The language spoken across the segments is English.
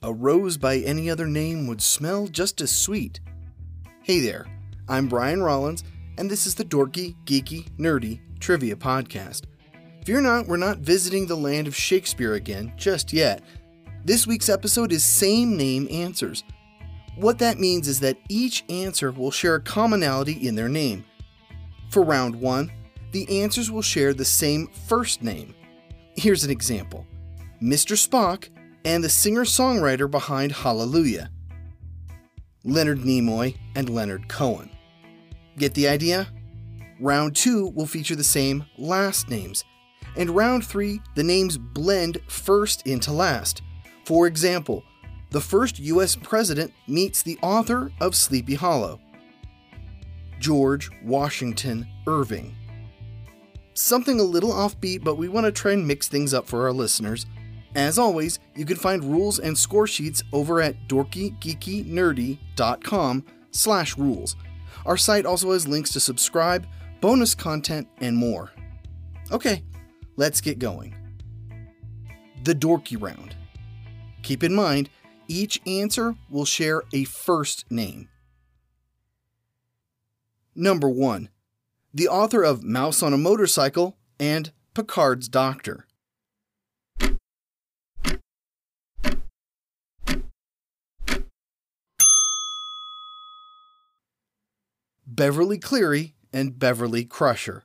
A rose by any other name would smell just as sweet. Hey there, I'm Brian Rollins, and this is the Dorky, Geeky, Nerdy Trivia Podcast. Fear not, we're not visiting the land of Shakespeare again just yet. This week's episode is Same Name Answers. What that means is that each answer will share a commonality in their name. For round one, the answers will share the same first name. Here's an example Mr. Spock and the singer songwriter behind Hallelujah Leonard Nimoy and Leonard Cohen. Get the idea? Round two will feature the same last names, and round three, the names blend first into last. For example, the first US president meets the author of Sleepy Hollow, George Washington Irving. Something a little offbeat, but we want to try and mix things up for our listeners. As always, you can find rules and score sheets over at dorkygeekynerdy.com slash rules. Our site also has links to subscribe, bonus content, and more. Okay, let's get going. The Dorky Round. Keep in mind, each answer will share a first name. Number 1. The author of Mouse on a Motorcycle and Picard's Doctor. Beverly Cleary and Beverly Crusher.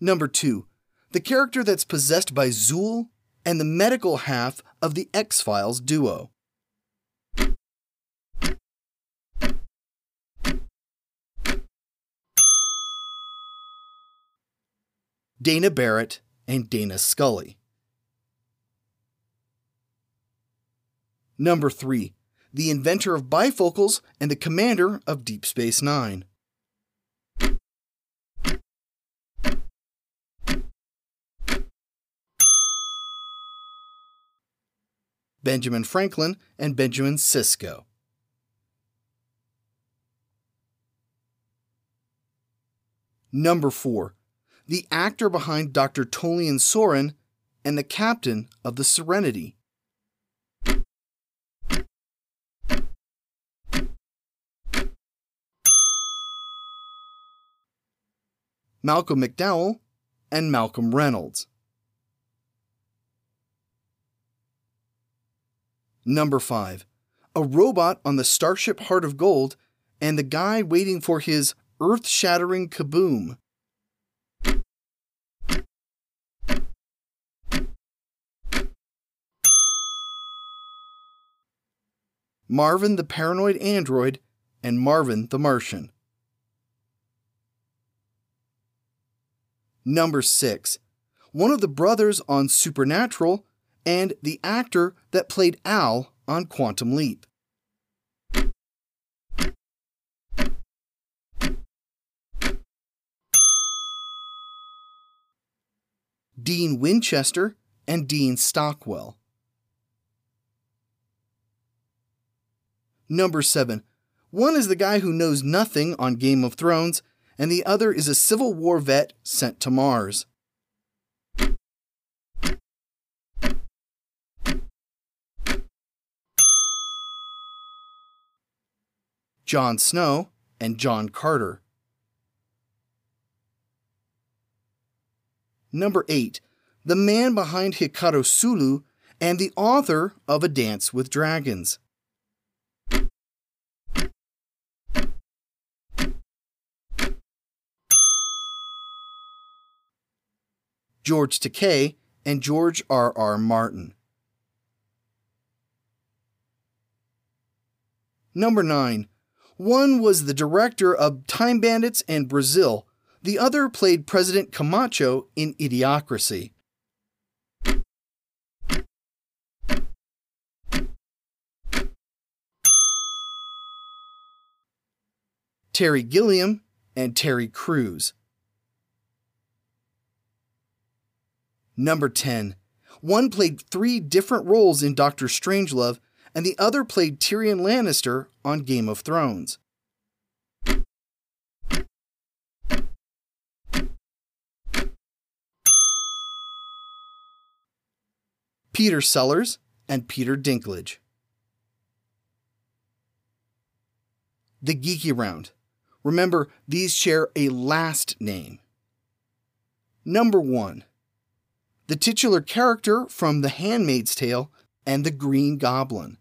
Number 2 the character that's possessed by Zuul, and the medical half of the X Files duo. Dana Barrett and Dana Scully. Number 3. The inventor of bifocals and the commander of Deep Space Nine. Benjamin Franklin, and Benjamin Sisko. Number 4. The actor behind Dr. Tolian Soran and the captain of the Serenity. Malcolm McDowell and Malcolm Reynolds. Number 5. A robot on the starship Heart of Gold and the guy waiting for his earth shattering kaboom. Marvin the Paranoid Android and Marvin the Martian. Number 6. One of the brothers on Supernatural and the actor that played Al on Quantum Leap. Dean Winchester and Dean Stockwell. Number 7. One is the guy who knows nothing on Game of Thrones, and the other is a Civil War vet sent to Mars. Jon Snow, and John Carter. Number 8. The man behind Hikaru Sulu and the author of A Dance with Dragons. George Takei and George R. R. Martin. Number 9. One was the director of Time Bandits and Brazil, the other played President Camacho in Idiocracy. Terry Gilliam and Terry Crews. Number 10. One played three different roles in Doctor Strangelove and the other played Tyrion Lannister on Game of Thrones. Peter Sellers, and Peter Dinklage. The Geeky Round. Remember, these share a last name. Number 1. The titular character from The Handmaid's Tale and The Green Goblin.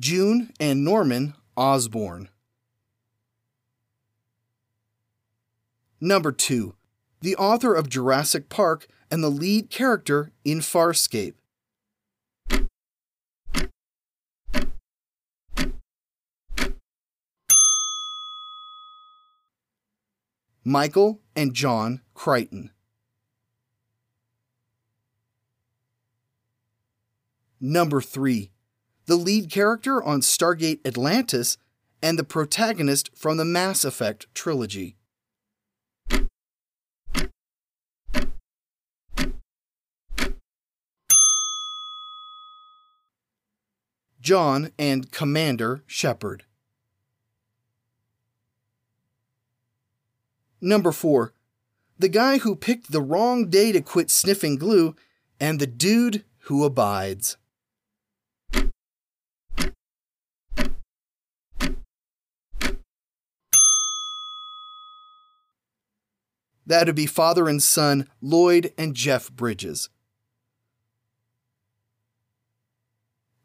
June and Norman Osborn. Number 2. The author of Jurassic Park and the lead character in Farscape. Michael and John Crichton. Number 3 the lead character on Stargate Atlantis, and the protagonist from the Mass Effect trilogy. John and Commander Shepard. Number 4. The guy who picked the wrong day to quit sniffing glue, and the dude who abides. That would be father and son Lloyd and Jeff Bridges.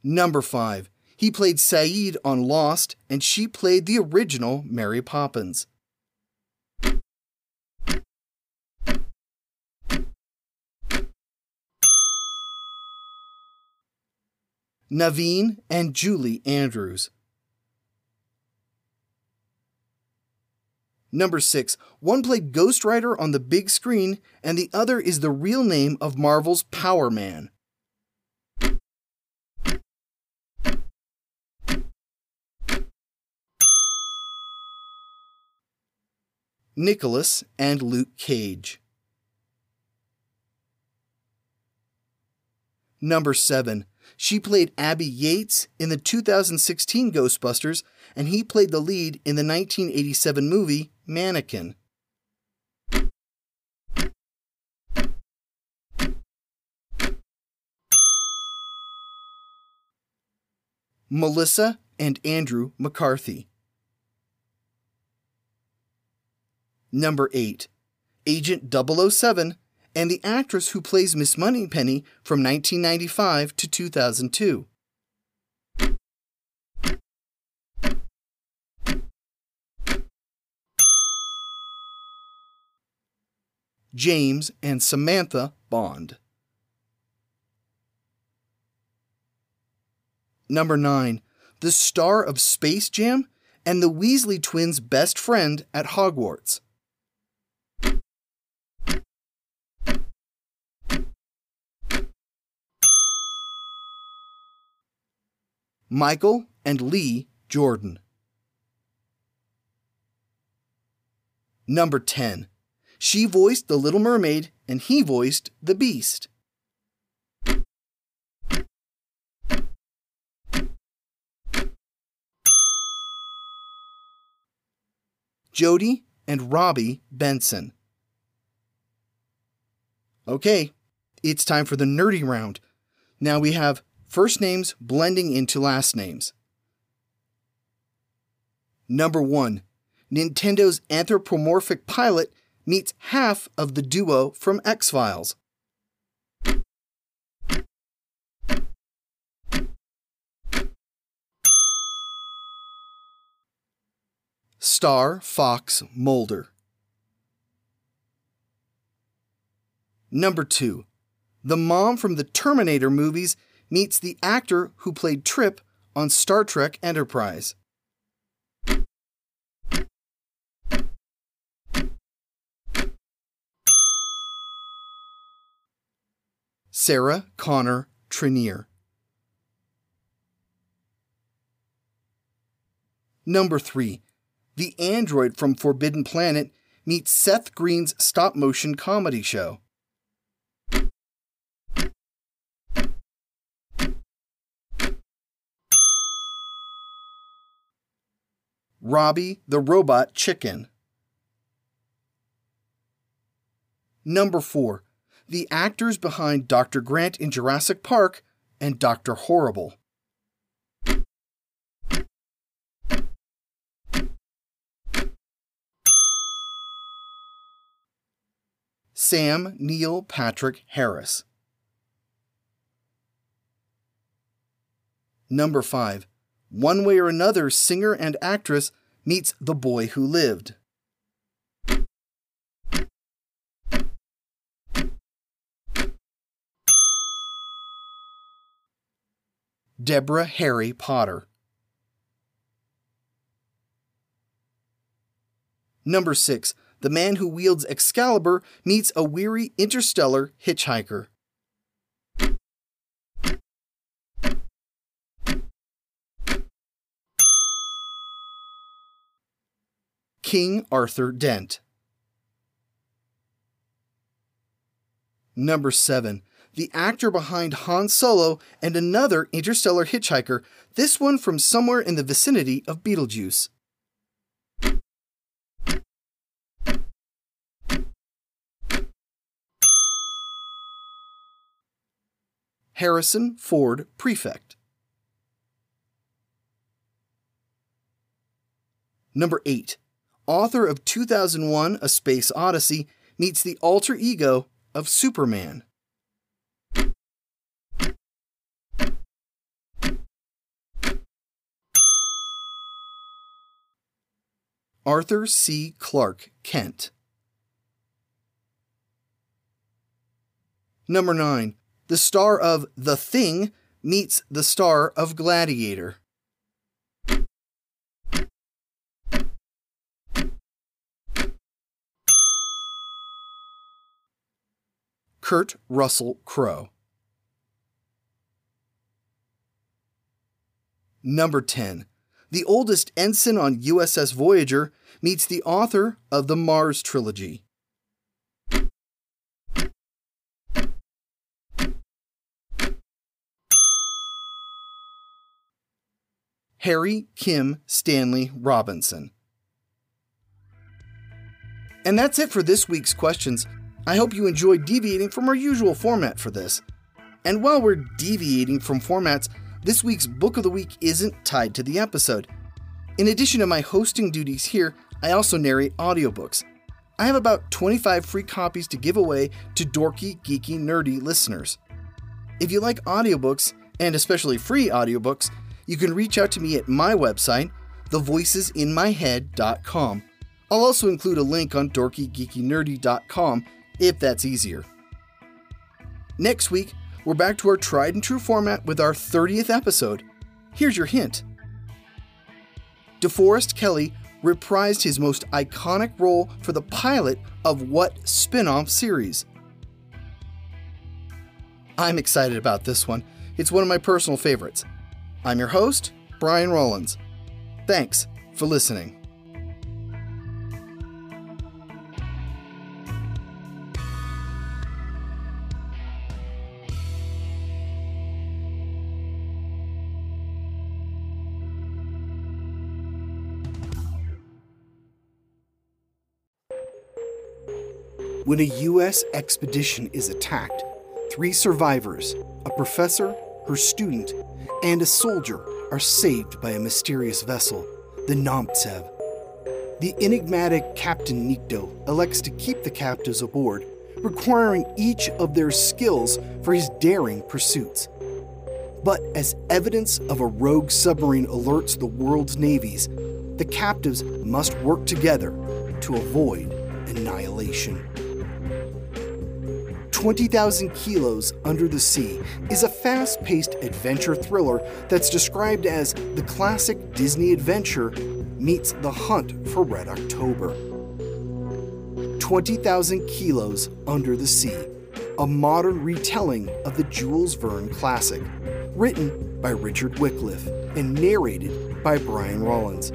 Number 5. He played Sayid on Lost, and she played the original Mary Poppins. Naveen and Julie Andrews. Number 6. One played Ghost Rider on the big screen, and the other is the real name of Marvel's Power Man. Nicolas and Luke Cage. Number 7. She played Abby Yates in the 2016 Ghostbusters, and he played the lead in the 1987 movie Mannequin. Melissa and Andrew McCarthy. Number 8. Agent 007 and the actress who plays Miss Moneypenny from 1995 to 2002. James and Samantha Bond. Number 9. The star of Space Jam and the Weasley twins' best friend at Hogwarts. Michael and Lee Jordan. Number 10. She voiced the Little Mermaid and he voiced the Beast. Jodi and Robby Benson. Okay, it's time for the nerdy round. Now we have first names blending into last names. Number 1. Nintendo's anthropomorphic pilot meets half of the duo from X Files. Star Fox Mulder. Number 2. The mom from the Terminator movies meets the actor who played Trip on Star Trek Enterprise. Sarah Connor Trinneer. Number 3. The android from Forbidden Planet meets Seth Green's stop motion comedy show. Robby the Robot Chicken. Number 4. The actors behind Dr. Grant in Jurassic Park and Dr. Horrible. Sam Neil Patrick Harris. Number 5. One way or another, singer and actress meets the boy who lived. Deborah Harry Potter. Number 6. The man who wields Excalibur meets a weary interstellar hitchhiker. King Arthur Dent. Number 7. The actor behind Han Solo and another interstellar hitchhiker, this one from somewhere in the vicinity of Beetlejuice. Harrison Ford Prefect. Number 8 author of 2001 A Space Odyssey, meets the alter ego of Superman. Arthur C. Clarke Kent. Number 9. The star of The Thing meets the star of Gladiator. Kurt Russell Crowe. Number 10. The oldest ensign on USS Voyager meets the author of the Mars trilogy. Harry Kim Stanley Robinson. And that's it for this week's questions. I hope you enjoyed deviating from our usual format for this. And while we're deviating from formats, this week's Book of the Week isn't tied to the episode. In addition to my hosting duties here, I also narrate audiobooks. I have about 25 free copies to give away to dorky, geeky, nerdy listeners. If you like audiobooks, and especially free audiobooks, you can reach out to me at my website, thevoicesinmyhead.com. I'll also include a link on dorkygeekynerdy.com if that's easier. Next week, we're back to our tried and true format with our 30th episode. Here's your hint DeForest Kelley reprised his most iconic role for the pilot of what spin off series? I'm excited about this one. It's one of my personal favorites. I'm your host, Brian Rollins. Thanks for listening. When a U.S. expedition is attacked, three survivors, a professor, her student, and a soldier, are saved by a mysterious vessel, the Nomtsev. The enigmatic Captain Nikto elects to keep the captives aboard, requiring each of their skills for his daring pursuits. But as evidence of a rogue submarine alerts the world's navies, the captives must work together to avoid annihilation. 20,000 Kilos Under the Sea is a fast paced adventure thriller that's described as the classic Disney adventure meets the hunt for Red October. 20,000 Kilos Under the Sea, a modern retelling of the Jules Verne classic, written by Richard Wycliffe and narrated by Brian Rollins.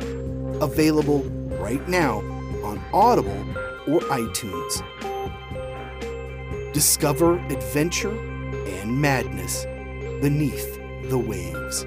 Available right now on Audible or iTunes. Discover adventure and madness beneath the waves.